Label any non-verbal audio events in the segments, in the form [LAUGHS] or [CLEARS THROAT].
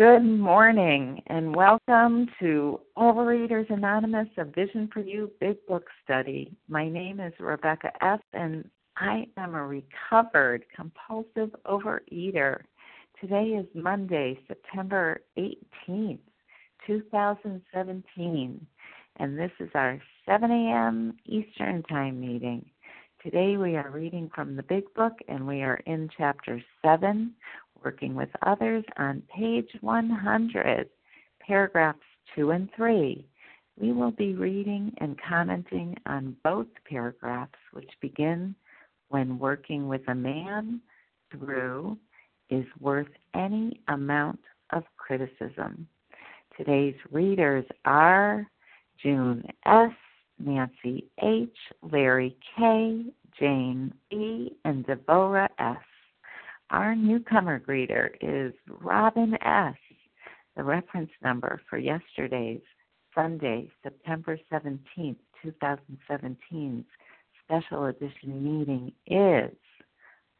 Good morning and welcome to Overeaters Anonymous, a Vision for You Big Book Study. My name is Rebecca F., and I am a recovered compulsive overeater. Today is Monday, September 18th, 2017, and this is our 7 a.m. Eastern Time meeting. Today we are reading from the Big Book and we are in Chapter 7, working with others on page 100, paragraphs 2 and 3. We will be reading and commenting on both paragraphs, which begin when working with a man through is worth any amount of criticism. Today's readers are June S., Nancy H., Larry K., Jane B., and Deborah S. Our newcomer greeter is Robin S. The reference number for yesterday's Sunday, September 17, 2017's special edition meeting is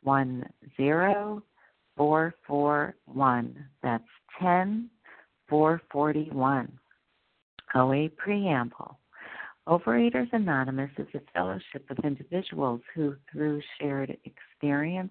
10441. That's 10441. OA Preamble. Overeaters Anonymous is a fellowship of individuals who, through shared experience,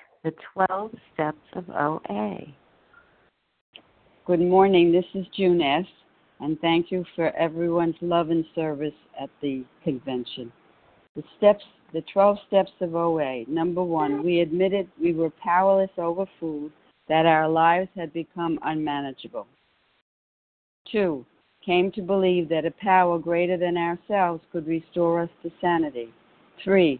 the 12 steps of OA. Good morning. This is June S. And thank you for everyone's love and service at the convention. The steps, the 12 steps of OA. Number one, we admitted we were powerless over food, that our lives had become unmanageable. Two, came to believe that a power greater than ourselves could restore us to sanity. Three,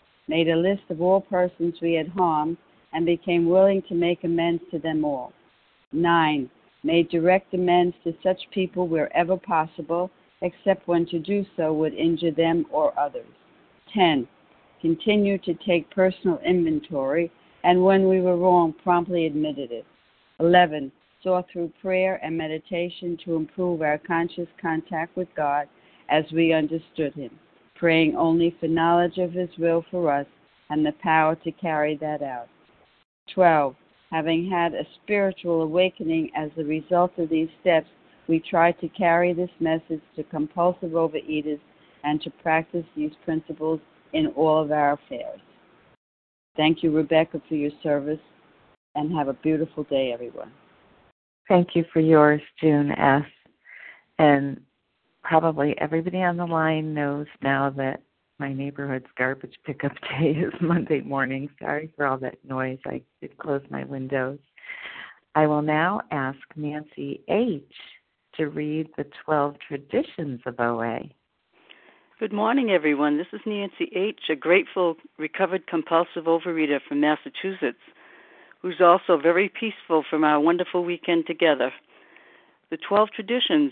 made a list of all persons we had harmed, and became willing to make amends to them all. 9. Made direct amends to such people wherever possible, except when to do so would injure them or others. 10. Continued to take personal inventory, and when we were wrong, promptly admitted it. 11. Saw through prayer and meditation to improve our conscious contact with God as we understood Him praying only for knowledge of His will for us and the power to carry that out. 12. Having had a spiritual awakening as a result of these steps, we try to carry this message to compulsive overeaters and to practice these principles in all of our affairs. Thank you, Rebecca, for your service, and have a beautiful day, everyone. Thank you for yours, June S. And probably everybody on the line knows now that my neighborhood's garbage pickup [LAUGHS] day is Monday morning. Sorry for all that noise. I did close my windows. I will now ask Nancy H. to read the 12 traditions of OA. Good morning, everyone. This is Nancy H., a grateful, recovered compulsive overeater from Massachusetts, who's also very peaceful from our wonderful weekend together. The 12 traditions,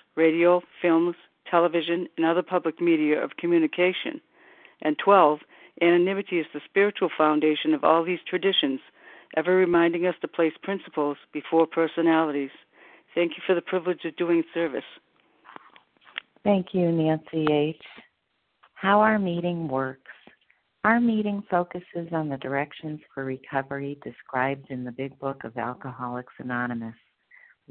radio, films, television, and other public media of communication. And 12. Anonymity is the spiritual foundation of all these traditions, ever reminding us to place principles before personalities. Thank you for the privilege of doing service. Thank you, Nancy H. How our meeting works. Our meeting focuses on the directions for recovery described in the Big Book of Alcoholics Anonymous.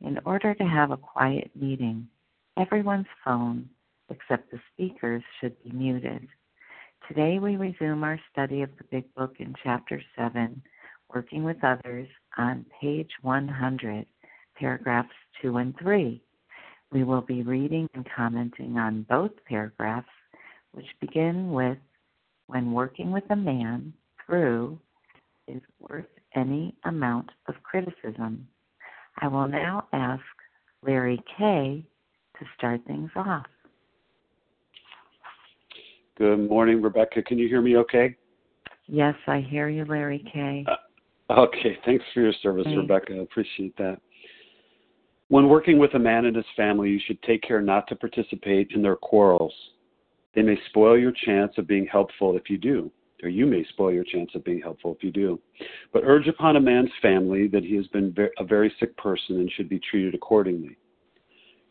In order to have a quiet meeting, everyone's phone, except the speakers, should be muted. Today we resume our study of the Big Book in Chapter 7, Working with Others, on page 100 paragraphs 2 and 3. We will be reading and commenting on both paragraphs, which begin with When working with a man through is worth any amount of criticism. I will now ask Larry K. to start things off. Good morning, Rebecca. Can you hear me okay? Yes, I hear you, Larry K. Uh, okay, thanks for your service, Rebecca. I appreciate that. When working with a man and his family, you should take care not to participate in their quarrels. They may spoil your chance of being helpful if you do, or you may spoil your chance of being helpful if you do. But urge upon a man's family that he has been a very sick person and should be treated accordingly.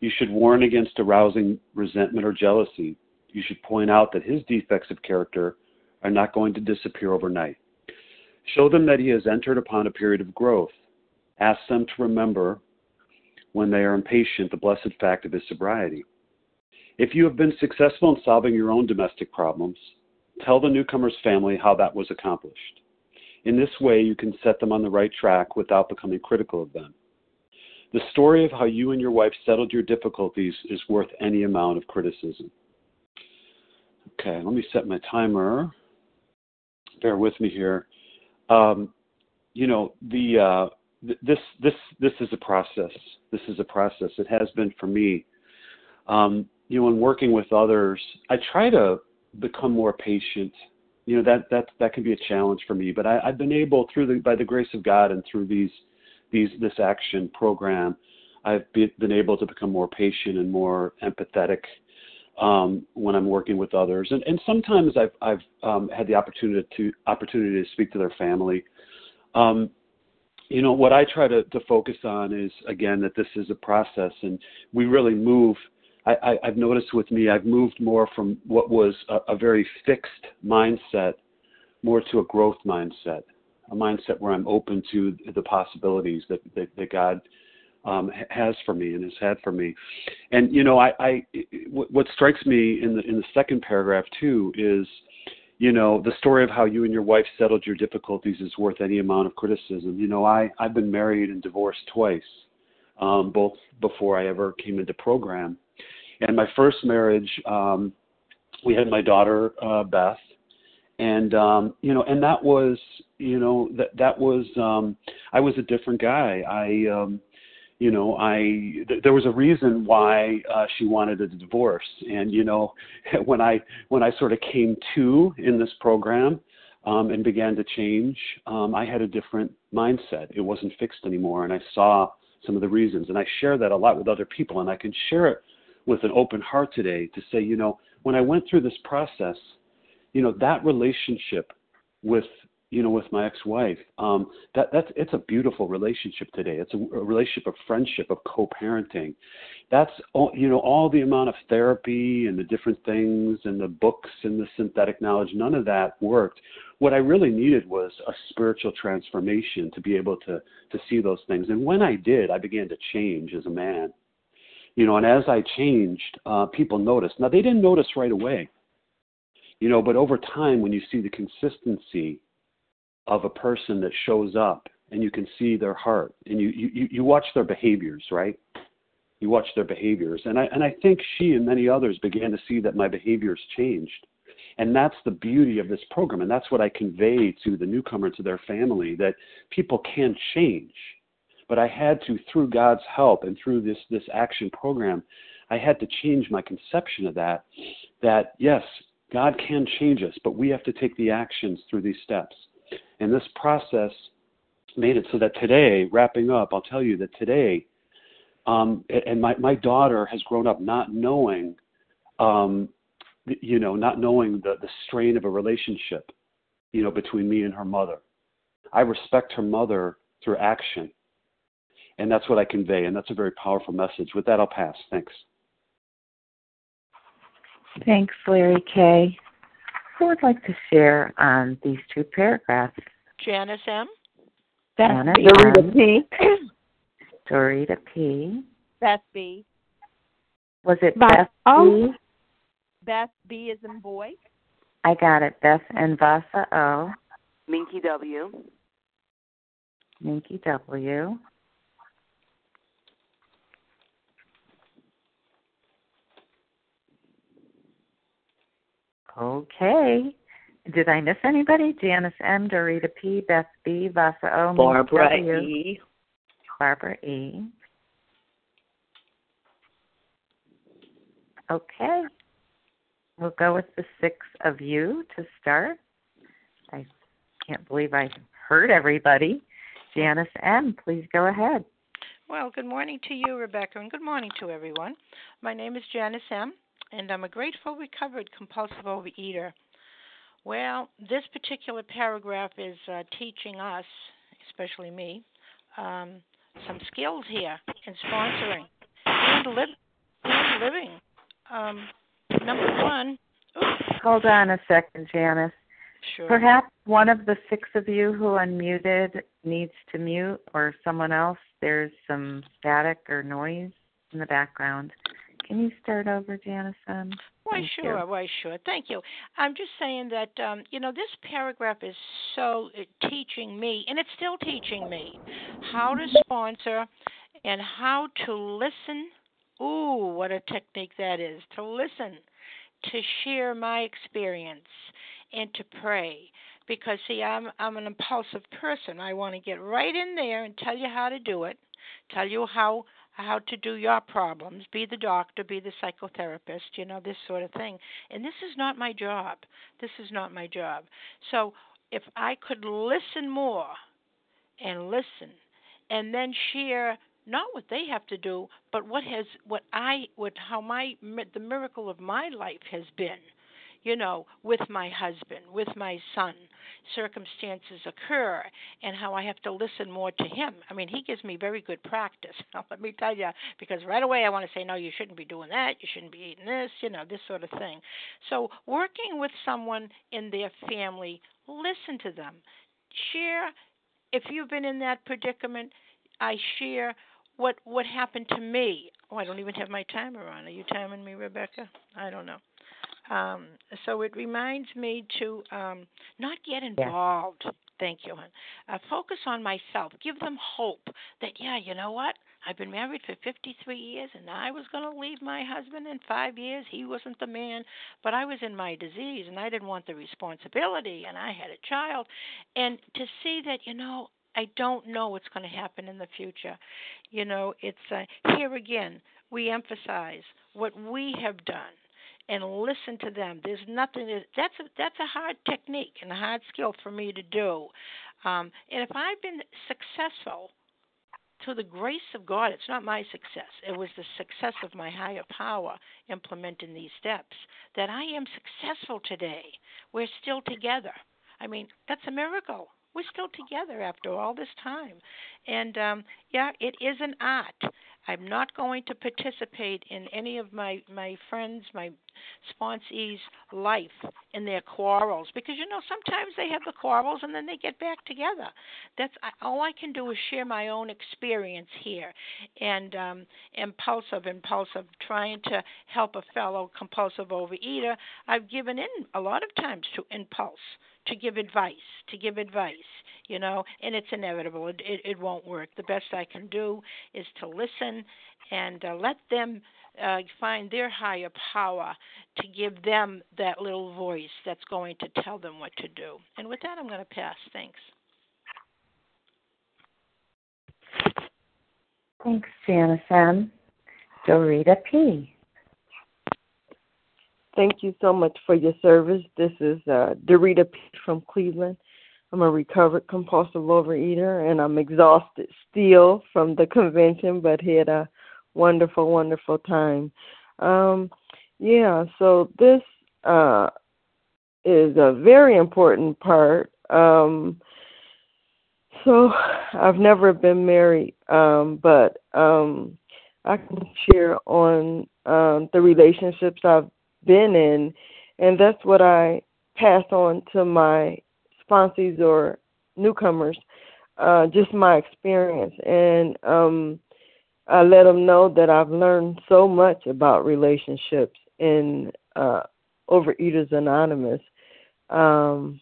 You should warn against arousing resentment or jealousy. You should point out that his defects of character are not going to disappear overnight. Show them that he has entered upon a period of growth. Ask them to remember when they are impatient the blessed fact of his sobriety. If you have been successful in solving your own domestic problems, tell the newcomer's family how that was accomplished. In this way, you can set them on the right track without becoming critical of them. The story of how you and your wife settled your difficulties is worth any amount of criticism. Okay, let me set my timer. Bear with me here. Um, you know, the uh, this this this is a process. This is a process. It has been for me. Um, you know, in working with others, I try to become more patient you know that that that can be a challenge for me. But I, I've been able through the by the grace of God and through these these this action program, I've be, been able to become more patient and more empathetic um, when I'm working with others. And, and sometimes I've I've um, had the opportunity to opportunity to speak to their family. Um, you know what I try to, to focus on is again that this is a process, and we really move I, have noticed with me, I've moved more from what was a, a very fixed mindset more to a growth mindset, a mindset where I'm open to the possibilities that, that, that God um, has for me and has had for me. And you know, I, I what strikes me in the in the second paragraph too is, you know, the story of how you and your wife settled your difficulties is worth any amount of criticism. You know, I I've been married and divorced twice, um, both before I ever came into program and my first marriage, um, we had my daughter uh, Beth, and um, you know, and that was, you know, that that was, um, I was a different guy. I, um, you know, I th- there was a reason why uh, she wanted a divorce, and you know, [LAUGHS] when I when I sort of came to in this program. Um, and began to change. Um, I had a different mindset. It wasn't fixed anymore, and I saw some of the reasons. And I share that a lot with other people, and I can share it with an open heart today to say, you know, when I went through this process, you know, that relationship with you know with my ex-wife um that that's it's a beautiful relationship today. It's a, a relationship of friendship of co-parenting. That's all you know all the amount of therapy and the different things and the books and the synthetic knowledge none of that worked. What i really needed was a spiritual transformation to be able to to see those things. And when i did i began to change as a man you know, and as I changed, uh, people noticed. Now they didn't notice right away, you know, but over time, when you see the consistency of a person that shows up, and you can see their heart, and you you you watch their behaviors, right? You watch their behaviors, and I and I think she and many others began to see that my behaviors changed. And that's the beauty of this program. And that's what I convey to the newcomer, to their family, that people can change but I had to, through God's help and through this, this action program, I had to change my conception of that. That, yes, God can change us, but we have to take the actions through these steps. And this process made it so that today, wrapping up, I'll tell you that today, um, and my, my daughter has grown up not knowing, um, you know, not knowing the, the strain of a relationship, you know, between me and her mother. I respect her mother through action and that's what I convey, and that's a very powerful message. With that, I'll pass. Thanks. Thanks, Larry K. Who would like to share on these two paragraphs? Janice M. Janice Dorita M. P. [CLEARS THROAT] Dorita P. Beth B. Was it Beth, Beth oh. B? Beth B is in boy. I got it. Beth and Vasa O. Minky W. Minky W. Okay. Did I miss anybody? Janice M, Dorita P, Beth B, Vasa O, Barbara w. E. Barbara E. Okay. We'll go with the six of you to start. I can't believe I heard everybody. Janice M, please go ahead. Well, good morning to you, Rebecca, and good morning to everyone. My name is Janice M and I'm a grateful recovered compulsive overeater. Well, this particular paragraph is uh, teaching us, especially me, um, some skills here in sponsoring and, li- and living. Um, number one. Oops. Hold on a second, Janice. Sure. Perhaps one of the six of you who unmuted needs to mute, or someone else. There's some static or noise in the background. Can you start over, Janice? Um, why, sure. You. Why, sure. Thank you. I'm just saying that um, you know this paragraph is so uh, teaching me, and it's still teaching me how to sponsor and how to listen. Ooh, what a technique that is to listen, to share my experience, and to pray. Because see, I'm I'm an impulsive person. I want to get right in there and tell you how to do it, tell you how how to do your problems, be the doctor, be the psychotherapist, you know, this sort of thing. And this is not my job. This is not my job. So if I could listen more and listen and then share not what they have to do, but what has what I what how my the miracle of my life has been you know, with my husband, with my son. Circumstances occur, and how I have to listen more to him. I mean, he gives me very good practice. [LAUGHS] Let me tell you, because right away I want to say, no, you shouldn't be doing that. You shouldn't be eating this. You know, this sort of thing. So, working with someone in their family, listen to them. Share if you've been in that predicament. I share what what happened to me. Oh, I don't even have my timer on. Are you timing me, Rebecca? I don't know. Um, so it reminds me to um, not get involved. Yeah. Thank you. Uh, focus on myself. Give them hope that, yeah, you know what? I've been married for 53 years and I was going to leave my husband in five years. He wasn't the man, but I was in my disease and I didn't want the responsibility and I had a child. And to see that, you know, I don't know what's going to happen in the future. You know, it's uh, here again, we emphasize what we have done and listen to them. There's nothing that's a, that's a hard technique and a hard skill for me to do. Um, and if I've been successful to the grace of God, it's not my success. It was the success of my higher power implementing these steps that I am successful today. We're still together. I mean, that's a miracle. We're still together after all this time. And um, yeah, it is an art. I'm not going to participate in any of my my friends, my sponsees' life in their quarrels because you know sometimes they have the quarrels and then they get back together. That's all I can do is share my own experience here, and um, impulsive, impulsive, trying to help a fellow compulsive overeater. I've given in a lot of times to impulse to give advice, to give advice, you know, and it's inevitable. It, it, it won't work. The best I can do is to listen and uh, let them uh, find their higher power to give them that little voice that's going to tell them what to do. And with that, I'm going to pass. Thanks. Thanks, Janice M. Dorita P. Thank you so much for your service. This is uh, Dorita from Cleveland. I'm a recovered compulsive overeater, and I'm exhausted still from the [LAUGHS] convention, but had a wonderful, wonderful time. Um, yeah, so this uh, is a very important part. Um, so I've never been married, um, but um, I can share on um, the relationships I've been in, and that's what I pass on to my sponsees or newcomers, uh, just my experience, and um, I let them know that I've learned so much about relationships in uh, Overeaters Anonymous. Um,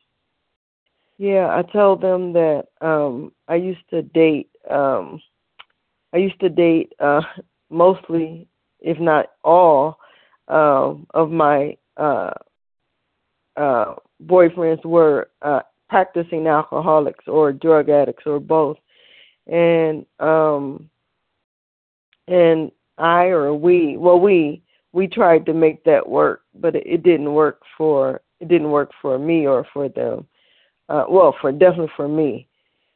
yeah, I tell them that um, I used to date. Um, I used to date uh, [LAUGHS] mostly, if not all, uh, of my uh, uh, boyfriends were uh, practicing alcoholics or drug addicts or both, and um, and I or we, well, we we tried to make that work, but it, it didn't work for it didn't work for me or for them. Uh, well, for definitely for me.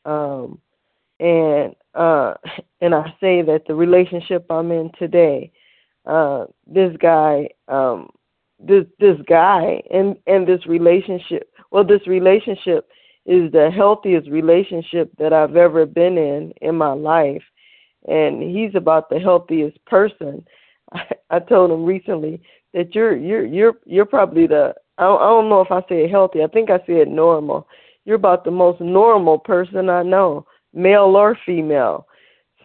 Um, and uh, and I say that the relationship I'm in today uh, this guy, um, this this guy, and and this relationship. Well, this relationship is the healthiest relationship that I've ever been in in my life, and he's about the healthiest person. I, [LAUGHS] I told him recently that you're you're you're you're probably the I don't, I don't know if I said healthy. I think I said normal. You're about the most normal person I know, male or female.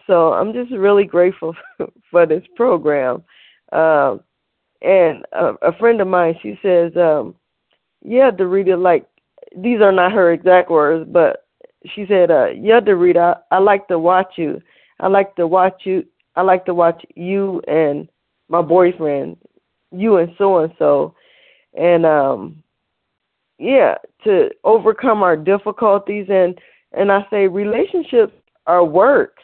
So I'm just really grateful [LAUGHS] for this program. Um, and a, a friend of mine, she says, um, "Yeah, Dorita, like these are not her exact words, but she said, uh, "Yeah, Dorita, I, I like to watch you. I like to watch you. I like to watch you and my boyfriend, you and so and so, and um, yeah, to overcome our difficulties and and I say relationships are work.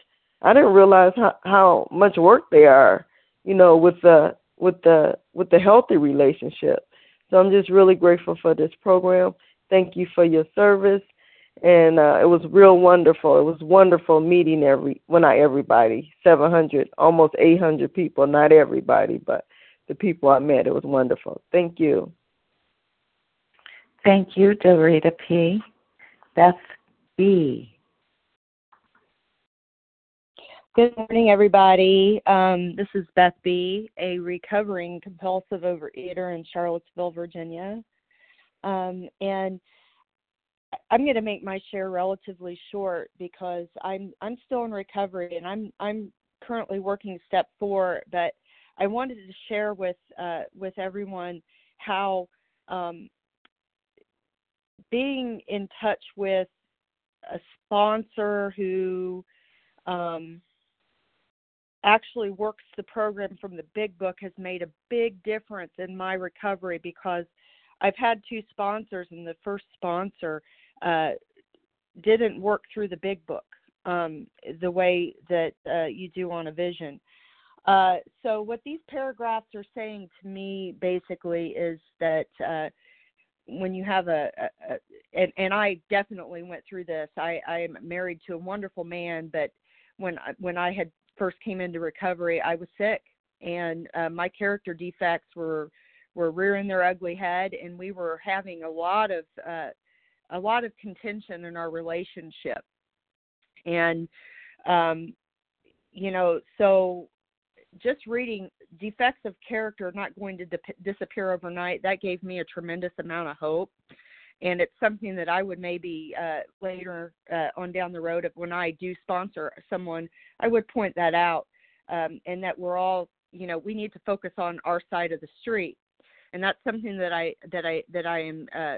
I didn't realize how, how much work they are, you know, with the with the with the healthy relationship. So I'm just really grateful for this program. Thank you for your service, and uh, it was real wonderful. It was wonderful meeting every well not everybody, 700, almost 800 people. Not everybody, but the people I met. It was wonderful. Thank you. Thank you, Dorita P. Beth B. Good morning, everybody. Um, this is Beth B., a recovering compulsive overeater in Charlottesville, Virginia. Um, and I'm going to make my share relatively short because I'm I'm still in recovery and I'm I'm currently working step four, but I wanted to share with uh, with everyone how um, being in touch with a sponsor who um, actually works the program from the big book has made a big difference in my recovery because I've had two sponsors, and the first sponsor uh, didn't work through the big book um, the way that uh, you do on a vision. Uh, so, what these paragraphs are saying to me basically is that uh, when you have a, a, a and, and I definitely went through this. I, I am married to a wonderful man, but when I, when I had first came into recovery, I was sick, and uh, my character defects were were rearing their ugly head, and we were having a lot of uh, a lot of contention in our relationship, and um, you know, so just reading defects of character not going to disappear overnight that gave me a tremendous amount of hope and it's something that I would maybe uh, later uh, on down the road, of when I do sponsor someone, I would point that out, um, and that we're all, you know, we need to focus on our side of the street, and that's something that I that I that I am uh,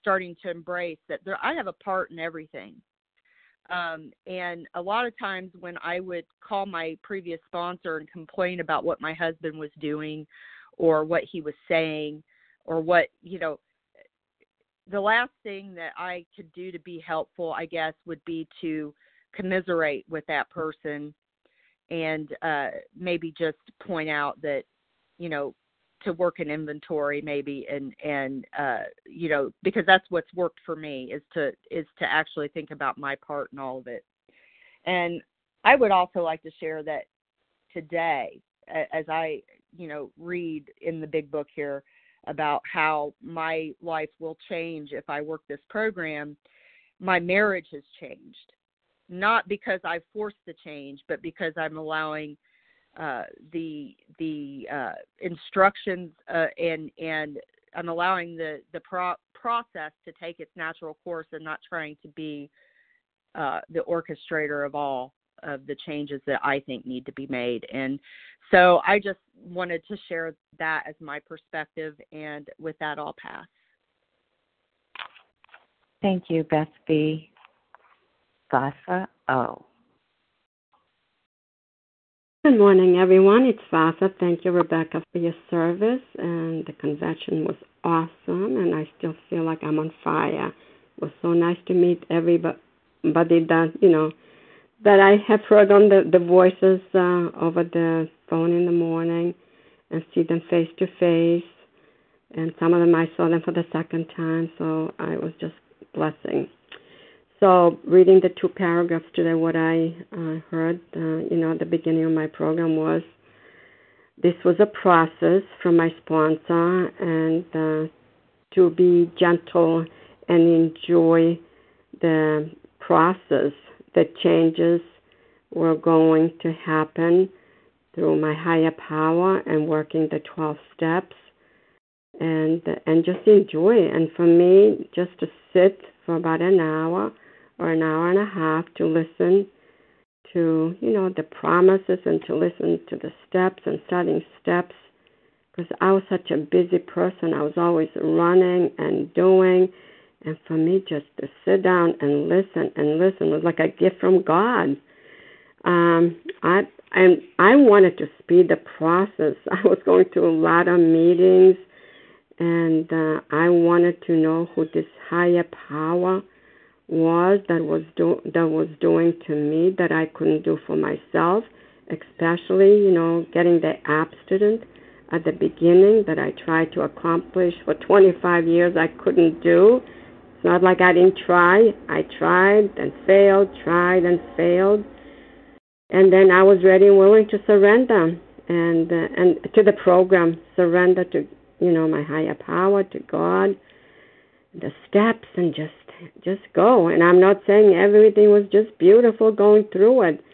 starting to embrace. That there, I have a part in everything. Um, and a lot of times when I would call my previous sponsor and complain about what my husband was doing or what he was saying or what, you know, the last thing that I could do to be helpful, I guess, would be to commiserate with that person and uh, maybe just point out that, you know, to work an inventory maybe and and uh you know because that's what's worked for me is to is to actually think about my part in all of it. And i would also like to share that today as i you know read in the big book here about how my life will change if I work this program, my marriage has changed. Not because I forced the change, but because I'm allowing uh, the the uh, instructions uh, and and I'm allowing the the pro- process to take its natural course and not trying to be uh, the orchestrator of all of the changes that I think need to be made. And so I just wanted to share that as my perspective, and with that, I'll pass. Thank you, Beth B. Vasa O. Oh. Good morning, everyone. It's Vasa. Thank you, Rebecca, for your service. And the convention was awesome, and I still feel like I'm on fire. It was so nice to meet everybody that, you know, that I have heard on the, the voices uh, over the phone in the morning and see them face to face. And some of them I saw them for the second time, so I was just blessing. So, reading the two paragraphs today, what I uh, heard, uh, you know, at the beginning of my program was this was a process from my sponsor, and uh, to be gentle and enjoy the process the changes were going to happen through my higher power and working the 12 steps. And and just enjoy it. And for me just to sit for about an hour or an hour and a half to listen to you know the promises and to listen to the steps and setting steps. Because I was such a busy person. I was always running and doing and for me, just to sit down and listen and listen was like a gift from God. Um, I and I wanted to speed the process. [LAUGHS] I was going to a lot of meetings, and uh, I wanted to know who this higher power was that was do- that was doing to me that I couldn't do for myself, especially you know getting the abstinence at the beginning that I tried to accomplish for 25 years I couldn't do. It's not like I didn't try. I tried and failed, tried and failed, and then I was ready and willing to surrender and uh, and to the program, surrender to you know my higher power, to God, the steps, and just just go. And I'm not saying everything was just beautiful going through it,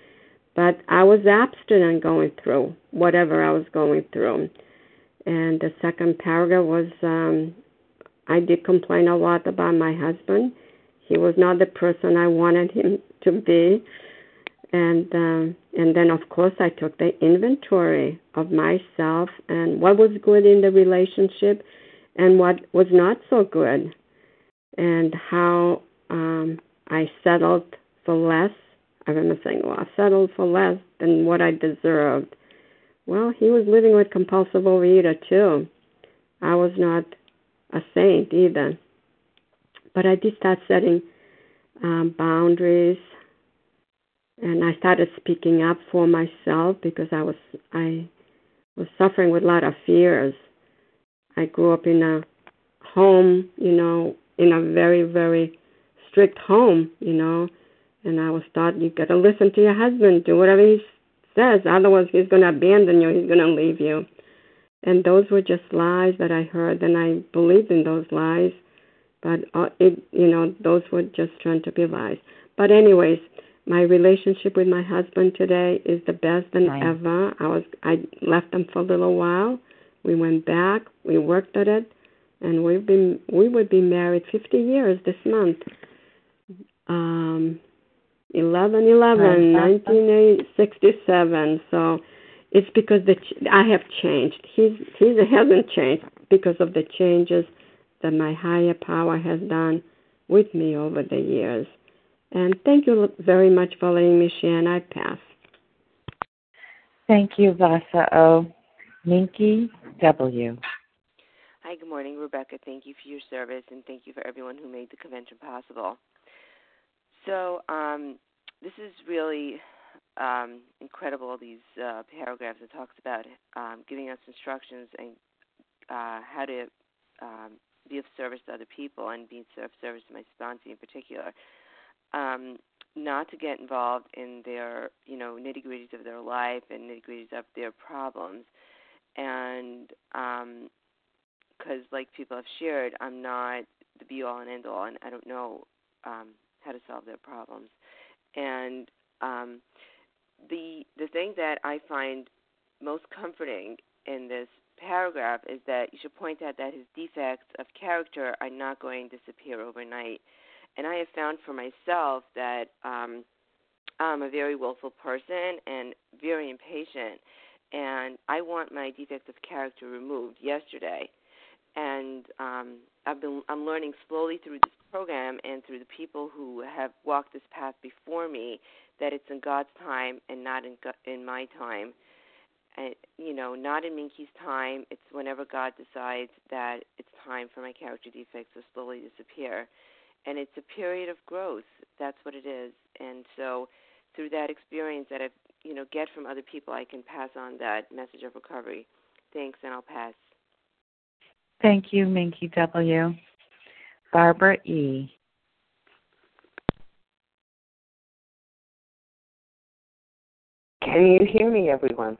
but I was abstinent going through whatever I was going through. And the second paragraph was um, I did complain a lot about my husband. He was not the person I wanted him to be. And um, and then of course I took the inventory of myself and what was good in the relationship and what was not so good and how um, I settled for less. I remember saying, "Well, I settled for less than what I deserved." Well, he was living with compulsive overeater too. I was not a saint either, but I did start setting um, boundaries, and I started speaking up for myself because I was I was suffering with a lot of fears. I grew up in a home, you know, in a very, very strict home, you know. And I was taught you got to listen to your husband, do whatever he says, otherwise he's going to abandon you, he's going to leave you. And those were just lies that I heard, and I believed in those lies, but uh, it, you know, those were just trying to be lies. But anyways, my relationship with my husband today is the best than right. ever. I was I left him for a little while. We went back, we worked at it, and we've been we would be married 50 years this month. Um, 11 11 1967. So it's because the I have changed. He's he hasn't changed because of the changes that my higher power has done with me over the years. And thank you very much for letting me share, and I pass. Thank you, Vasa O. Minky W. Hi, good morning, Rebecca. Thank you for your service and thank you for everyone who made the convention possible. So, um, this is really um, incredible. These uh, paragraphs it talks about um, giving us instructions and uh, how to um, be of service to other people and be of service to my sponsor in particular. Um, not to get involved in their, you know, nitty gritties of their life and nitty gritties of their problems, and um, because, like people have shared, I'm not the be all and end all, and I don't know um, how to solve their problems. And um, the the thing that I find most comforting in this paragraph is that you should point out that his defects of character are not going to disappear overnight. And I have found for myself that um, I'm a very willful person and very impatient, and I want my defects of character removed yesterday and um, I've been I'm learning slowly through this program and through the people who have walked this path before me that it's in God's time and not in in my time. And, you know, not in Minky's time. It's whenever God decides that it's time for my character defects to slowly disappear, and it's a period of growth. That's what it is. And so, through that experience that I've, you know, get from other people, I can pass on that message of recovery. Thanks, and I'll pass. Thank you, Minky W. Barbara E. Can you hear me, everyone?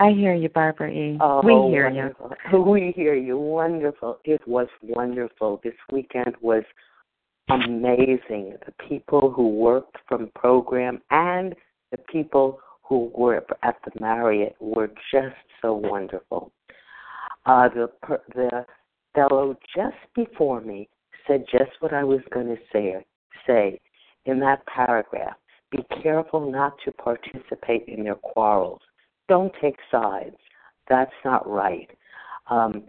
I hear you, Barbara E. Oh, we hear wonderful. you. [LAUGHS] We hear you. Wonderful. It was wonderful. This weekend was amazing. The people who worked from program and the people who were at the Marriott were just so wonderful. Uh, the the fellow just before me said just what I was going to say. Say in that paragraph. Be careful not to participate in their quarrels. Don't take sides. That's not right. Um,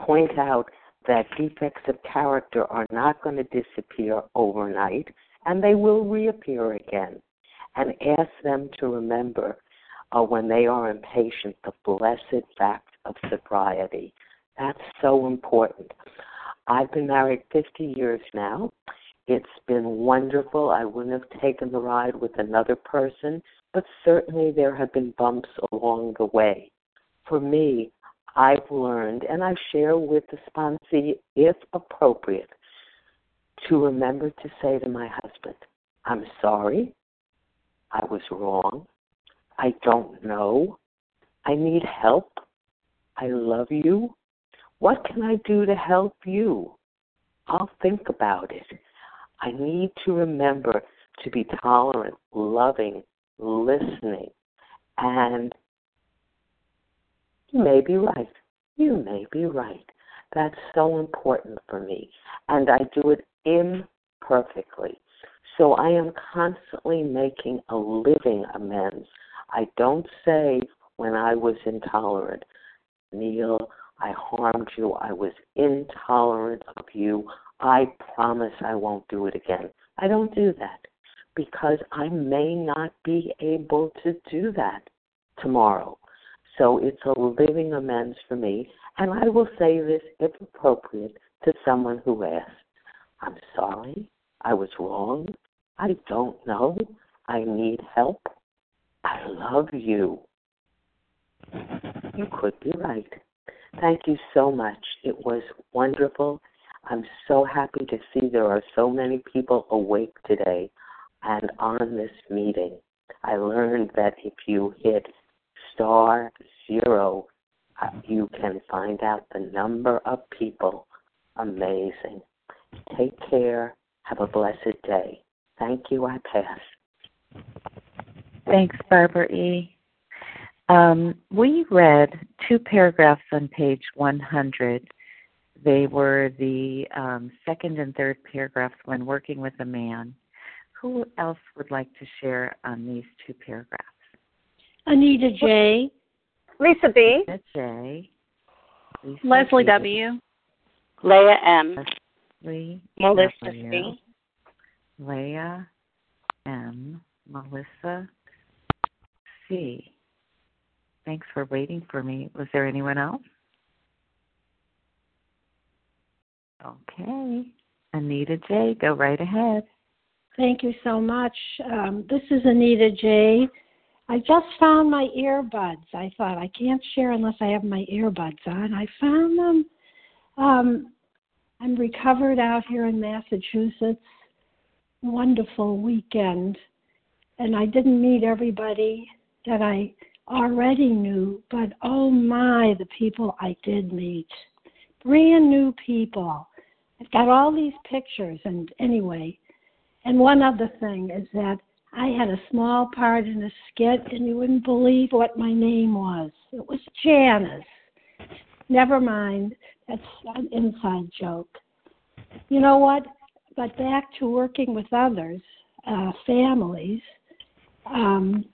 point out that defects of character are not going to disappear overnight, and they will reappear again. And ask them to remember uh, when they are impatient the blessed fact of sobriety. That's so important. I've been married 50 years now, It's been wonderful. I wouldn't have taken the ride with another person, but certainly there have been bumps along the way. For me, I've learned, and I share with the sponsee, if appropriate, to remember to say to my husband, I'm sorry, I was wrong, I don't know, I need help, I love you. What can I do to help you? I'll think about it. I need to remember to be tolerant, loving, listening, and you may be right. You may be right. That's so important for me. And I do it imperfectly. So I am constantly making a living amends. I don't say when I was intolerant, Neil, I harmed you. I was intolerant of you. I promise I won't do it again. I don't do that because I may not be able to do that tomorrow. So it's a living amends for me. And I will say this, if appropriate, to someone who asks I'm sorry. I was wrong. I don't know. I need help. I love you. You could be right. Thank you so much. It was wonderful. I'm so happy to see there are so many people awake today and on this meeting. I learned that if you hit star zero, uh, you can find out the number of people. Amazing. Take care. Have a blessed day. Thank you. I pass. Thanks, Barbara E. Um, we read two paragraphs on page 100. They were the um, second and third paragraphs when working with a man. Who else would like to share on these two paragraphs? Anita J. Lisa B. Anita J. Lisa Leslie B. W. Leah M. Leslie Melissa w. C. Leah M. Melissa C. Thanks for waiting for me. Was there anyone else? Okay. Anita J., go right ahead. Thank you so much. Um, this is Anita J. I just found my earbuds. I thought I can't share unless I have my earbuds on. I found them. Um, I'm recovered out here in Massachusetts. Wonderful weekend. And I didn't meet everybody that I already knew, but oh my, the people I did meet. Brand new people. I've got all these pictures, and anyway, and one other thing is that I had a small part in a skit, and you wouldn't believe what my name was. It was Janice. Never mind. That's an inside joke. You know what? But back to working with others, uh, families. Um,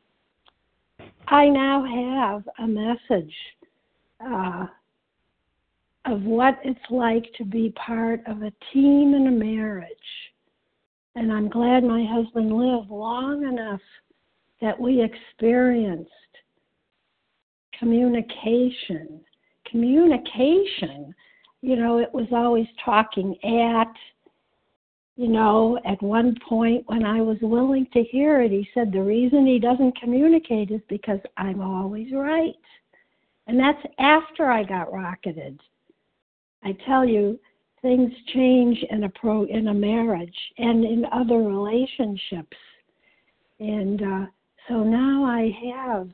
I now have a message uh, of what it's like to be part of a team in a marriage. And I'm glad my husband lived long enough that we experienced communication. Communication, you know, it was always talking at, you know, at one point when I was willing to hear it, he said the reason he doesn't communicate is because I'm always right. And that's after I got rocketed. I tell you, things change in a pro in a marriage and in other relationships. And uh, so now I have,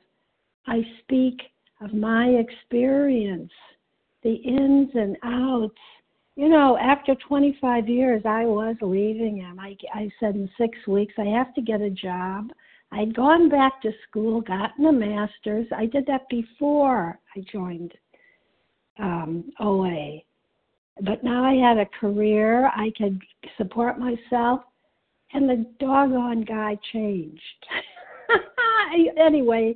I speak of my experience, the ins and outs. You know, after 25 years, I was leaving him. I, I said in six weeks, I have to get a job. I'd gone back to school, gotten a master's. I did that before I joined um, OA. But now I had a career, I could support myself, and the doggone guy changed. [LAUGHS] anyway,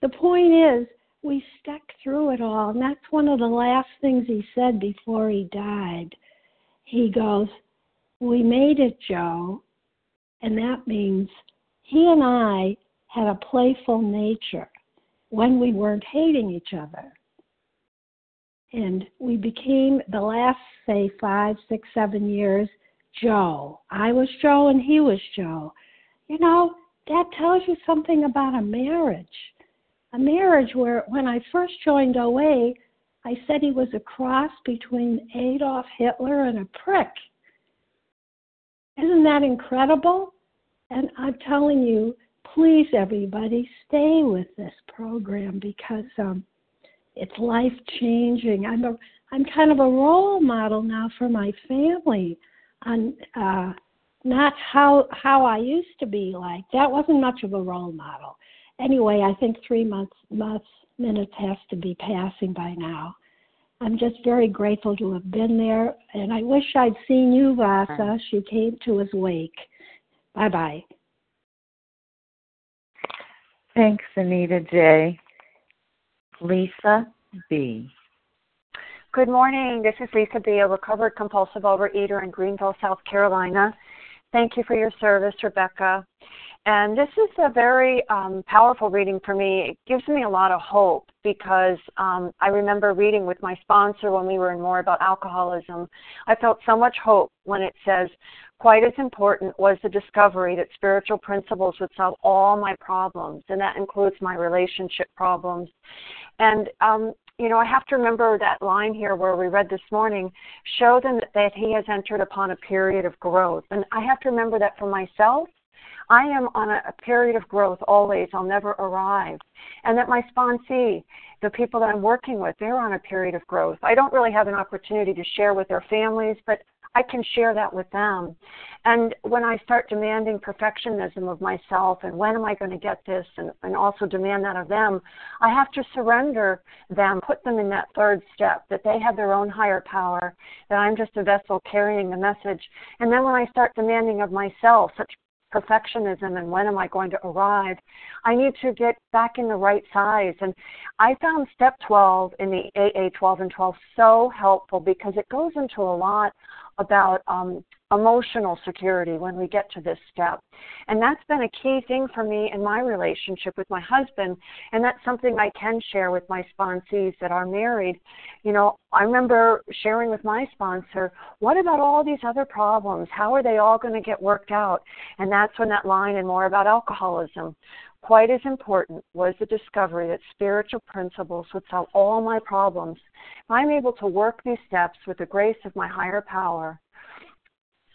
the point is, we stuck through it all, and that's one of the last things he said before he died. He goes, We made it, Joe, and that means he and I had a playful nature when we weren't hating each other. And we became, the last, say, five, six, seven years, Joe. I was Joe and he was Joe. You know, that tells you something about a marriage. A marriage where when I first joined OA, I said he was a cross between Adolf Hitler and a prick. Isn't that incredible? And I'm telling you, please, everybody, stay with this program because um, it's life changing. I'm a I'm kind of a role model now for my family on uh, not how how I used to be like. That wasn't much of a role model. Anyway, I think three months months minutes has to be passing by now. I'm just very grateful to have been there, and I wish I'd seen you, Vasa. She came to his wake. Bye bye. Thanks, Anita J. Lisa B. Good morning. This is Lisa B., a recovered compulsive overeater in Greenville, South Carolina. Thank you for your service, Rebecca. And this is a very um, powerful reading for me. It gives me a lot of hope because um, I remember reading with my sponsor when we were in more about alcoholism. I felt so much hope when it says, quite as important was the discovery that spiritual principles would solve all my problems, and that includes my relationship problems. And um, you know, I have to remember that line here where we read this morning show them that he has entered upon a period of growth. And I have to remember that for myself I am on a, a period of growth always. I'll never arrive. And that my sponsee, the people that I'm working with, they're on a period of growth. I don't really have an opportunity to share with their families, but I can share that with them. And when I start demanding perfectionism of myself and when am I going to get this and, and also demand that of them, I have to surrender them, put them in that third step, that they have their own higher power, that I'm just a vessel carrying the message. And then when I start demanding of myself such perfectionism and when am I going to arrive, I need to get back in the right size. And I found step 12 in the AA 12 and 12 so helpful because it goes into a lot about um, emotional security when we get to this step. And that's been a key thing for me in my relationship with my husband. And that's something I can share with my sponsees that are married. You know, I remember sharing with my sponsor, what about all these other problems? How are they all going to get worked out? And that's when that line and more about alcoholism. Quite as important was the discovery that spiritual principles would solve all my problems. If I'm able to work these steps with the grace of my higher power,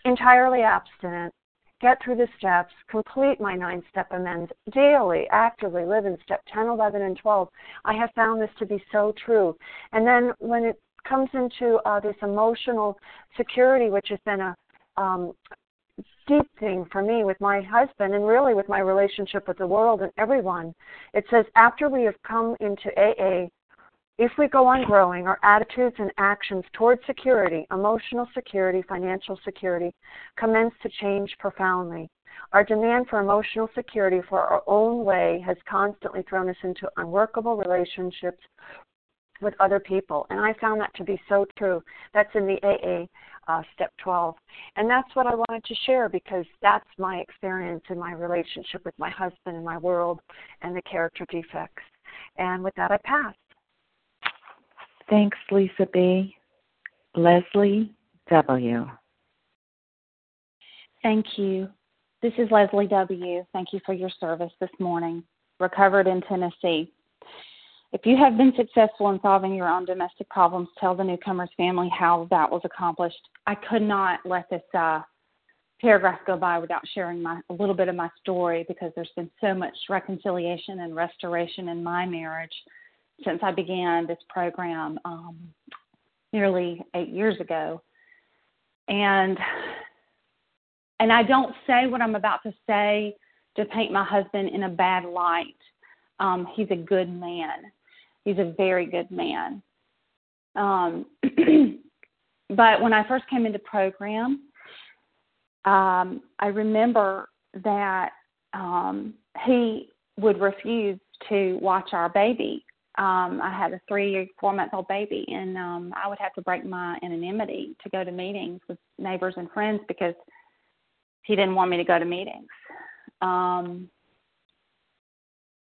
entirely abstinent, get through the steps, complete my nine step amends daily, actively live in step 10, 11, and 12. I have found this to be so true. And then when it comes into uh, this emotional security, which has been a um, deep thing for me with my husband and really with my relationship with the world and everyone, it says after we have come into AA, if we go on growing, our attitudes and actions towards security, emotional security, financial security, commence to change profoundly. Our demand for emotional security for our own way has constantly thrown us into unworkable relationships with other people. And I found that to be so true. That's in the AA uh, step 12. And that's what I wanted to share because that's my experience in my relationship with my husband and my world and the character defects. And with that, I pass. Thanks, Lisa B. Leslie W. Thank you. This is Leslie W. Thank you for your service this morning. Recovered in Tennessee. If you have been successful in solving your own domestic problems, tell the newcomer's family how that was accomplished. I could not let this uh, paragraph go by without sharing my, a little bit of my story because there's been so much reconciliation and restoration in my marriage since I began this program um, nearly eight years ago. And and I don't say what I'm about to say to paint my husband in a bad light. Um, he's a good man. He's a very good man. Um, [CLEARS THROAT] but when I first came into program, um, I remember that um, he would refuse to watch our baby um, I had a three, four month old baby, and um, I would have to break my anonymity to go to meetings with neighbors and friends because he didn't want me to go to meetings. Um,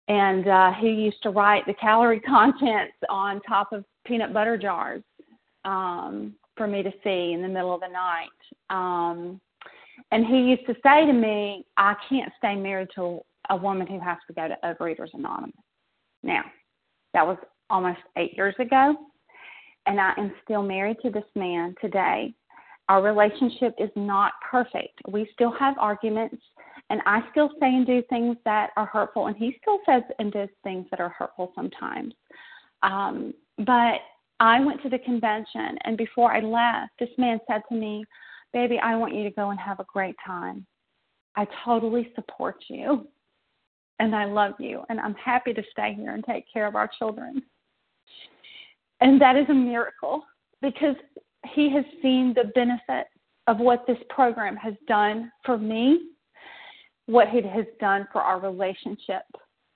and uh, he used to write the calorie [LAUGHS] contents on top of peanut butter jars. Um, for me to see in the middle of the night. Um, and he used to say to me, I can't stay married to a woman who has to go to Overeaters Anonymous. Now, that was almost eight years ago, and I am still married to this man today. Our relationship is not perfect. We still have arguments, and I still say and do things that are hurtful, and he still says and does things that are hurtful sometimes. Um, but I went to the convention, and before I left, this man said to me, Baby, I want you to go and have a great time. I totally support you, and I love you, and I'm happy to stay here and take care of our children. And that is a miracle because he has seen the benefit of what this program has done for me, what it has done for our relationship,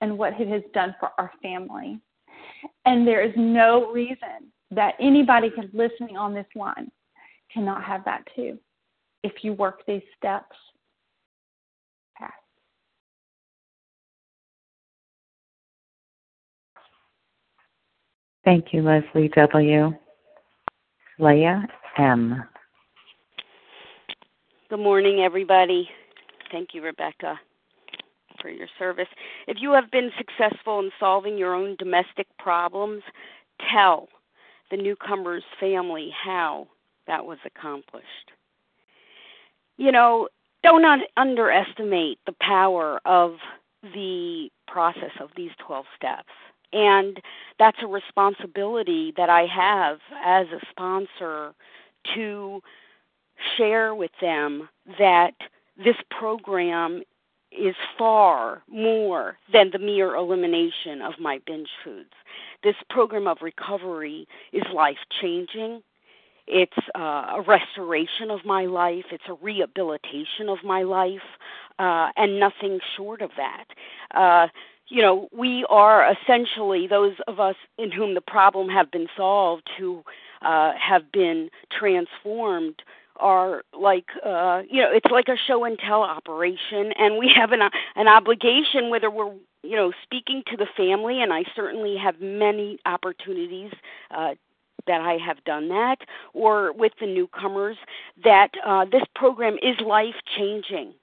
and what it has done for our family. And there is no reason that anybody listening on this line cannot have that too if you work these steps. Thank you, Leslie W. Leah M. Good morning, everybody. Thank you, Rebecca, for your service. If you have been successful in solving your own domestic problems, tell the newcomer's family how that was accomplished. You know, don't un- underestimate the power of the process of these 12 steps. And that's a responsibility that I have as a sponsor to share with them that this program is far more than the mere elimination of my binge foods. This program of recovery is life changing. It's uh, a restoration of my life. It's a rehabilitation of my life, uh, and nothing short of that. Uh, you know, we are essentially those of us in whom the problem have been solved, who uh, have been transformed, are like, uh, you know, it's like a show and tell operation, and we have an an obligation whether we're you know speaking to the family, and I certainly have many opportunities uh, that I have done that, or with the newcomers, that uh, this program is life changing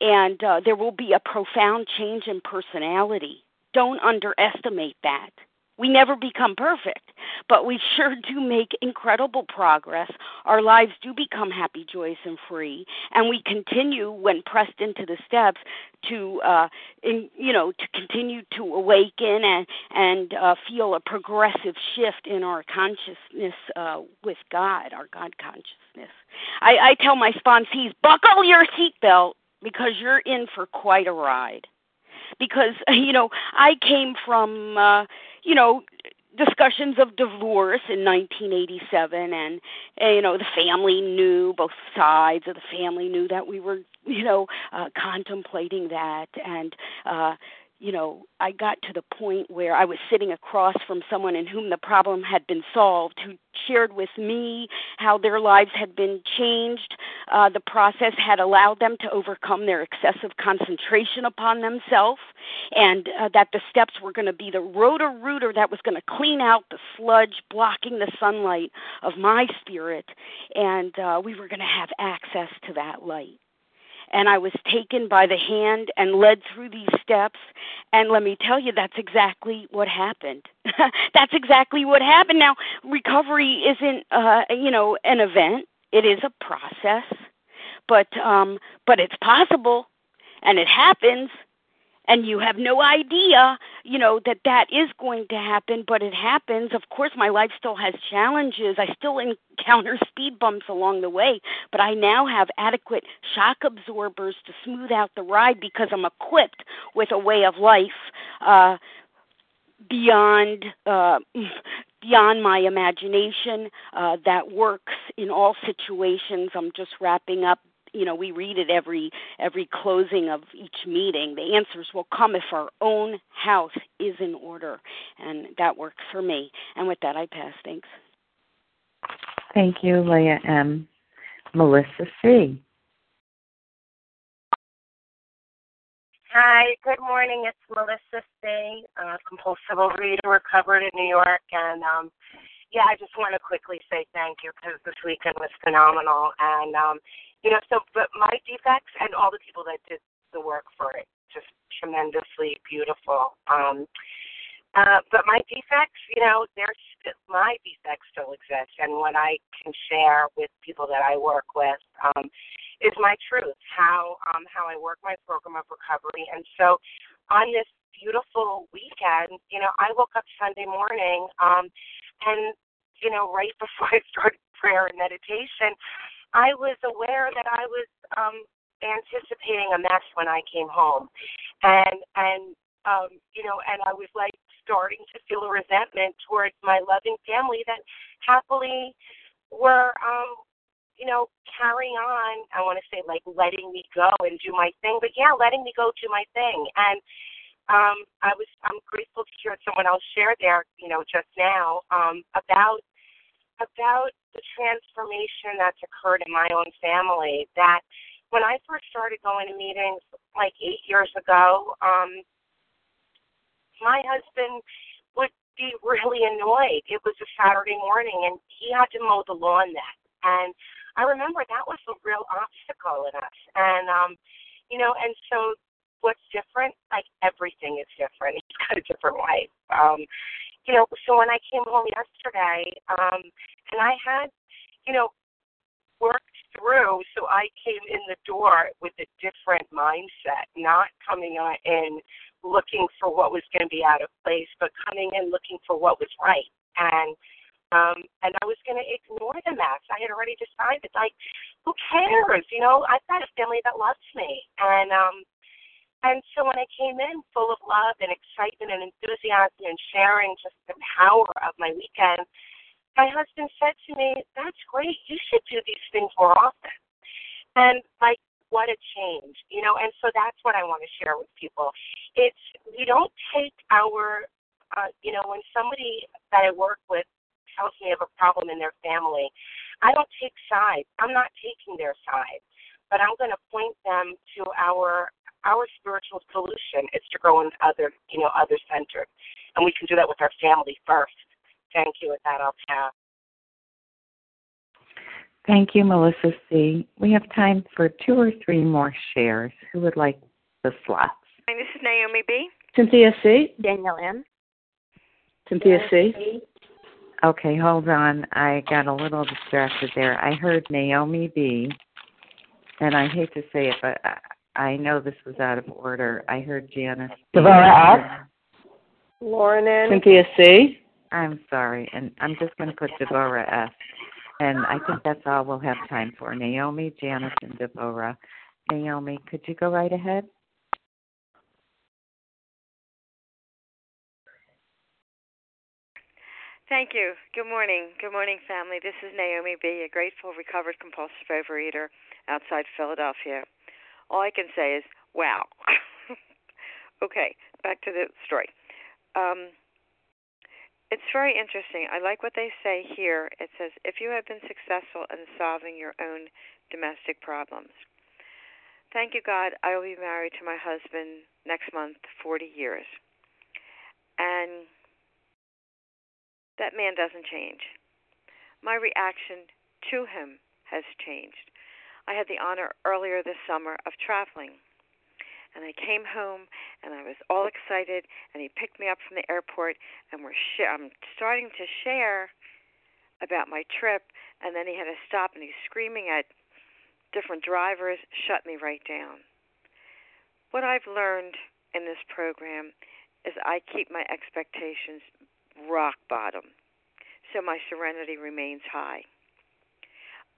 and uh, there will be a profound change in personality. Don't underestimate that. We never become perfect, but we sure do make incredible progress. Our lives do become happy, joyous, and free, and we continue, when pressed into the steps, to uh, in, you know to continue to awaken and and uh, feel a progressive shift in our consciousness uh, with God, our God consciousness. I, I tell my sponsees, buckle your seatbelt because you're in for quite a ride. Because [LAUGHS] you know, I came from uh, you know discussions of divorce in 1987 and, you know the family knew both sides of the family knew that we were [LAUGHS] you know uh contemplating that and uh you know, I got to the point where I was sitting across from someone in whom the problem had been solved, who shared with me how their lives had been changed. Uh, the process had allowed them to overcome their excessive concentration upon themselves, and uh, that the steps were going to be the Roto-Rooter that was going to clean out the sludge blocking the sunlight of my spirit, and uh, we were going to have access to that light and I was taken by the hand and led through these steps. And let me tell you, that's exactly what happened. [LAUGHS] that's exactly what happened. Now, recovery isn't, uh, you know, an event; it is a process. But, um, but it's possible, and it happens and you have no idea, you know, that that is going to happen, but it happens. Of course, my life still has challenges. I still [LAUGHS] encounter speed bumps along the way, but I now have adequate shock absorbers to smooth out the ride because I'm equipped with a way of life uh beyond uh [LAUGHS] beyond my imagination uh, that works in all situations. I'm just wrapping up you know we read it every every closing of each meeting. The answers will come if our own house is in order and that works for me. And with that i pass. Thanks. Thank you leah m. Melissa c. Hi, good morning. It's Melissa C., uh, compulsive overeater, recovered in New York, and um, yeah, I just want to quickly say thank you because this weekend was phenomenal, and um, you know, so but my defects and all the people that did the work for it, just tremendously beautiful. Um, uh, but my defects, you know, there's my defects still exist, and what I can share with people that I work with um, is my truth, how um, how I work my program of recovery. And so, on this beautiful weekend, you know, I woke up Sunday morning, um, and you know, right [LAUGHS] before I started prayer and meditation, I was aware that I was um, anticipating a mess when I came home, and and um, you know, and I was like starting to feel a resentment towards my loving family that happily were, um, you know, carrying on. I want to say like letting me go and do my thing, but yeah, letting me go do my thing. And um, I was I'm grateful to hear someone else share there, you know, just now um, about about the transformation that's occurred in my own family. That when I first started going to meetings like eight years ago, um, my husband would be really annoyed. It was a Saturday morning and he had to mow the lawn then. And I remember that was a real obstacle in us. And um, you know, and so what's different? Like everything is different. [LAUGHS] He's got a different life. Um, you know, so when I came home yesterday, um, and I had, you know, worked through so I came in the door with a different mindset, not coming in looking for what was going to be out of place, but coming in looking for what was right. And um, and I was going to ignore the mess. I had already decided, like, who cares? You know, I've got a family that loves me, and um, and so when I came in full of love and excitement and enthusiasm and sharing just the power of my weekend, my husband said to me, "That's great. You should do these things more often." And like what a change, you know. And so that's what I want to share with people. It's we don't take our, uh, you know, when somebody that I work with tells me of a problem in their family, I don't take sides. I'm not taking their side, but I'm going to point them to our our spiritual solution is to grow in other, you know, other centered, and we can do that with our family first. Thank you. With that, I'll pass. Thank you, Melissa C. We have time for two or three more shares. Who would like the slots? This is Naomi B. Cynthia C. Daniel M. Cynthia C. Okay, hold on. I got a little distracted there. I heard Naomi B. And I hate to say it, but uh, I know this was out of order. I heard Janice. Devora S. Lauren N. Cynthia C. I'm sorry, and I'm just going to put Deborah S. And I think that's all we'll have time for. Naomi, Janice, and Deborah. Naomi, could you go right ahead? Thank you. Good morning. Good morning, family. This is Naomi B., a grateful, recovered compulsive overeater outside Philadelphia. All I can say is, wow. [LAUGHS] okay, back to the story. Um, it's very interesting. I like what they say here. It says, if you have been successful in solving your own domestic problems. Thank you, God. I will be married to my husband next month, 40 years. And that man doesn't change. My reaction to him has changed. I had the honor earlier this summer of traveling and I came home and I was all excited and he picked me up from the airport and we're sh- I'm starting to share about my trip and then he had to stop and he's screaming at different drivers shut me right down. What I've learned in this program is I keep my expectations rock bottom so my serenity remains high.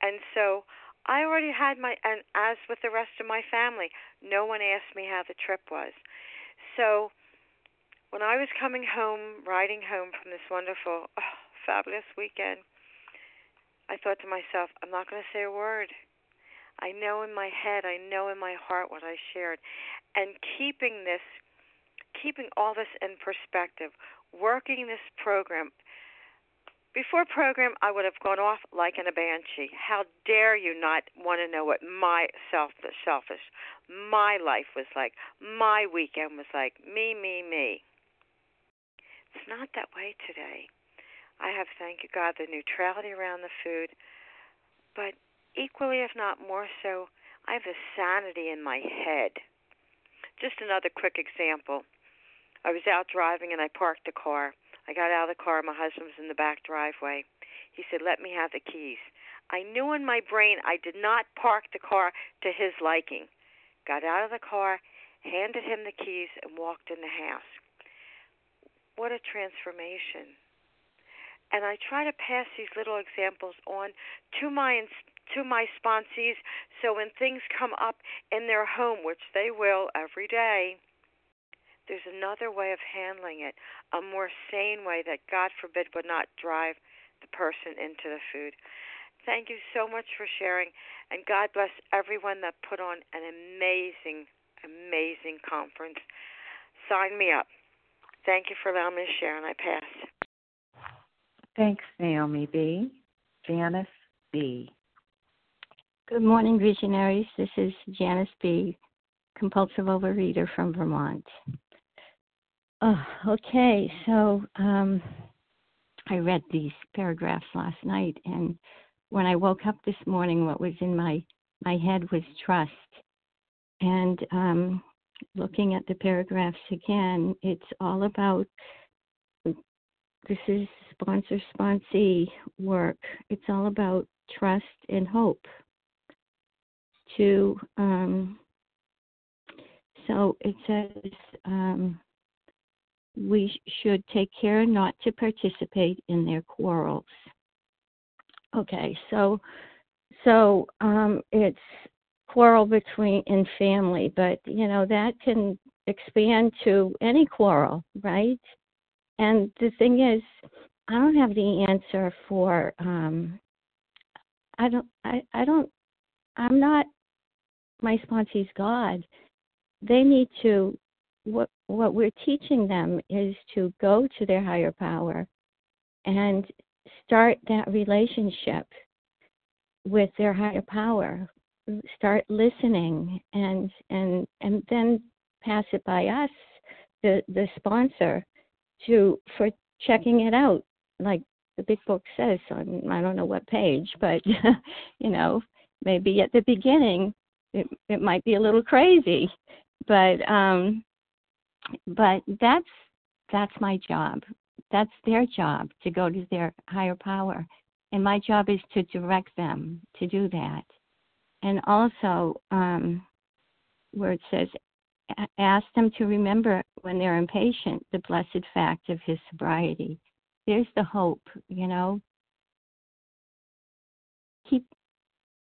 And so I already had my, and as with the rest of my family, no one asked me how the trip was. So when I was coming home, riding home from this wonderful, oh, fabulous weekend, I thought to myself, I'm not going to say a word. I know in my head, I know in my heart what I shared. And keeping this, keeping all this in perspective, working this program, before program, I would have gone off like in a banshee. How dare you not want to know what my self, selfish, my life was like, my weekend was like, me, me, me. It's not that way today. I have, thank you God, the neutrality around the food. But equally, if not more so, I have the sanity in my head. Just another quick example. I was out driving and I parked the car. I got out of the car. My husband was in the back driveway. He said, Let me have the keys. I knew in my brain I did not park the car to his liking. Got out of the car, handed him the keys, and walked in the house. What a transformation. And I try to pass these little examples on to my to my sponsees so when things come up in their home, which they will every day, there's another way of handling it, a more sane way that God forbid would not drive the person into the food. Thank you so much for sharing, and God bless everyone that put on an amazing, amazing conference. Sign me up. Thank you for allowing me to share, and I pass. Thanks, Naomi B. Janice B. Good morning, visionaries. This is Janice B., compulsive overeater from Vermont. Oh, okay, so um, I read these paragraphs last night, and when I woke up this morning, what was in my my head was trust. And um, looking at the paragraphs again, it's all about this is sponsor sponsee work. It's all about trust and hope. To um, so it says um, we should take care not to participate in their quarrels. Okay, so so um, it's quarrel between in family, but you know that can expand to any quarrel, right? And the thing is, I don't have the answer for. Um, I don't. I. I don't. I'm not my sponsee's God. They need to what what we're teaching them is to go to their higher power and start that relationship with their higher power. Start listening and and and then pass it by us the the sponsor to for checking it out. Like the big book says on i don't know what page but [LAUGHS] you know maybe at the beginning it it might be a little crazy but um but that's that's my job. That's their job to go to their higher power. And my job is to direct them to do that. And also um where it says ask them to remember when they're impatient the blessed fact of his sobriety. There's the hope you know? Keep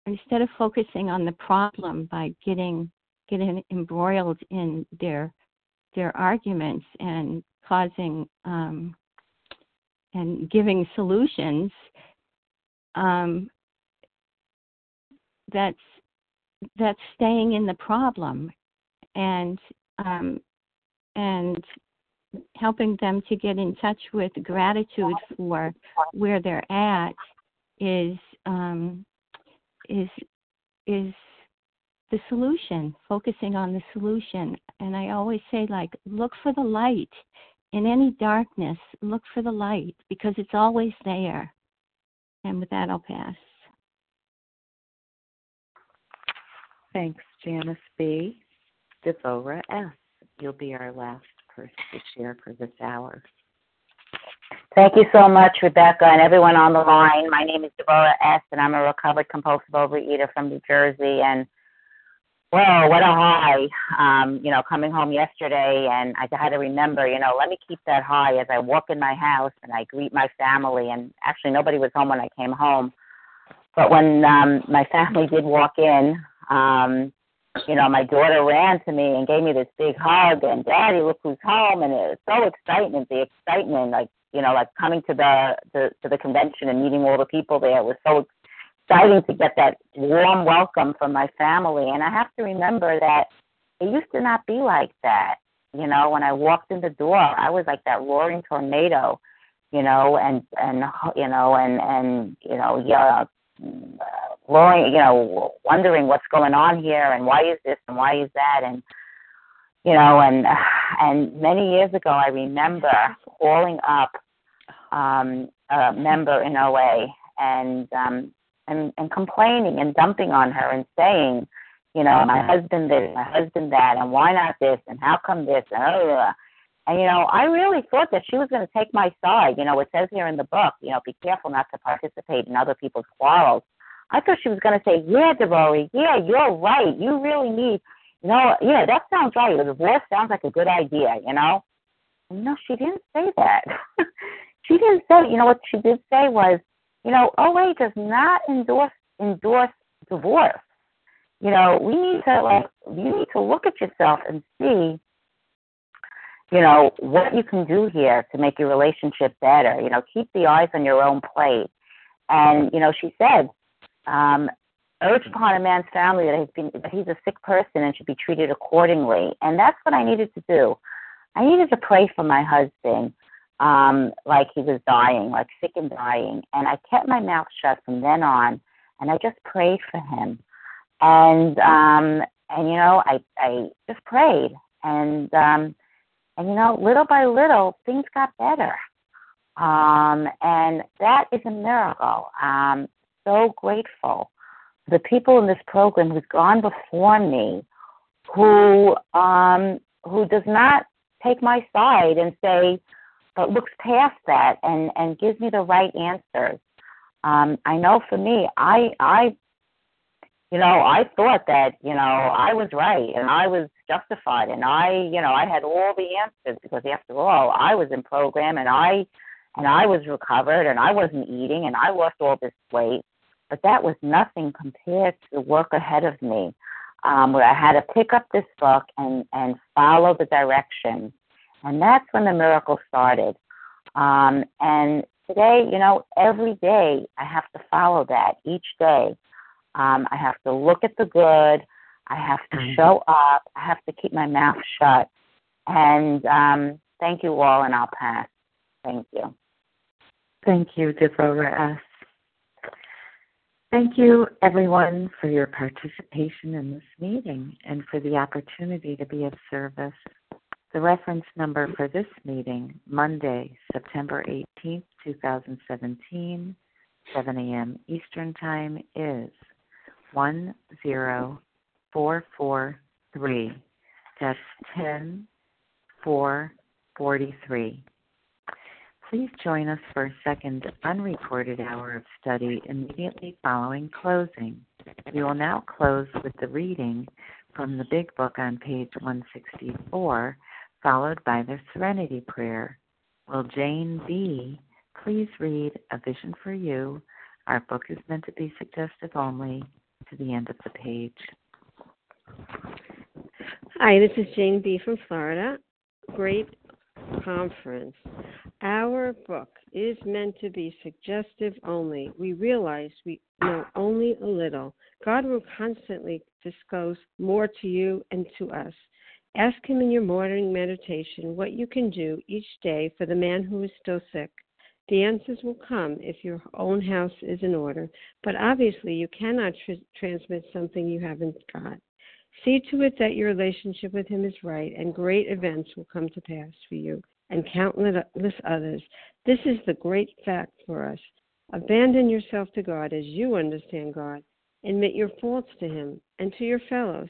instead of focusing on the problem by getting getting embroiled in their their arguments and causing um, and giving solutions, um, that's that's staying in the problem and um, and helping them to get in touch with gratitude for where they're at is um, is is the solution, focusing on the solution. And I always say, like, look for the light. In any darkness, look for the light because it's always there. And with that, I'll pass. Thanks, Janice B. Devora S. You'll be our last person to share for this hour. Thank you so much, Rebecca, and everyone on the line. My name is Deborah S., and I'm a recovered compulsive overeater from New Jersey. And well, what a high. Um, you know, coming home yesterday and I had to remember, you know, let me keep that high as I walk in my house and I greet my family and actually nobody was home when I came home. But when um my family did walk in, um, you know, my daughter ran to me and gave me this big hug and Daddy, look who's home and it was so excitement, the excitement, like you know, like coming to the, the to the convention and meeting all the people there was so exciting to get that warm welcome from my family. And I have to remember that it used to not be like that. You know, when I walked in the door, I was like that roaring tornado. You know, and and you know, and and you know, yeah, roaring. You know, wondering what's going on here and why is this and why is that and you know, and and many years ago, I remember calling up um, a member in OA and um and and complaining and dumping on her and saying, you know, my husband this, my husband that, and why not this, and how come this, and uh, and you know, I really thought that she was going to take my side. You know, it says here in the book, you know, be careful not to participate in other people's quarrels. I thought she was going to say, yeah, Devori, yeah, you're right. You really need, you know, yeah, that sounds right. The divorce sounds like a good idea, you know. No, she didn't say that. [LAUGHS] she didn't say. You know what she did say was, you know, OA does not endorse endorse divorce. You know, we need to like you need to look at yourself and see, you know, what you can do here to make your relationship better. You know, keep the eyes on your own plate. And you know, she said, um, urge upon a man's family that he's been that he's a sick person and should be treated accordingly. And that's what I needed to do. I needed to pray for my husband, um, like he was dying, like sick and dying. And I kept my mouth shut from then on, and I just prayed for him. And um, and you know, I I just prayed, and um, and you know, little by little, things got better. Um, and that is a miracle. Um, so grateful. The people in this program who's gone before me, who um, who does not take my side and say, but looks past that and and gives me the right answers. Um, I know for me, I I you know, I thought that, you know, I was right and I was justified and I, you know, I had all the answers because after all, I was in program and I and I was recovered and I wasn't eating and I lost all this weight. But that was nothing compared to the work ahead of me um, where I had to pick up this book and, and follow the directions. And that's when the miracle started. Um, and today, you know, every day I have to follow that each day. Um, I have to look at the good. I have to mm-hmm. show up. I have to keep my mouth shut. And um, thank you all, and I'll pass. Thank you. Thank you, Deborah S. Thank you, everyone, for your participation in this meeting and for the opportunity to be of service. The reference number for this meeting, Monday, September 18th, 2017, 7 a.m. Eastern Time, is 10443. That's 10443. Please join us for a second unrecorded hour of study immediately following closing. We will now close with the reading from the Big Book on page 164, followed by the Serenity Prayer. Will Jane B. please read A Vision for You? Our book is meant to be suggestive only to the end of the page. Hi, this is Jane B. from Florida. Great conference. Our book is meant to be suggestive only. We realize we know only a little. God will constantly disclose more to you and to us. Ask Him in your morning meditation what you can do each day for the man who is still sick. The answers will come if your own house is in order, but obviously you cannot tr- transmit something you haven't got. See to it that your relationship with Him is right, and great events will come to pass for you and countless others. This is the great fact for us. Abandon yourself to God as you understand God. Admit your faults to Him and to your fellows.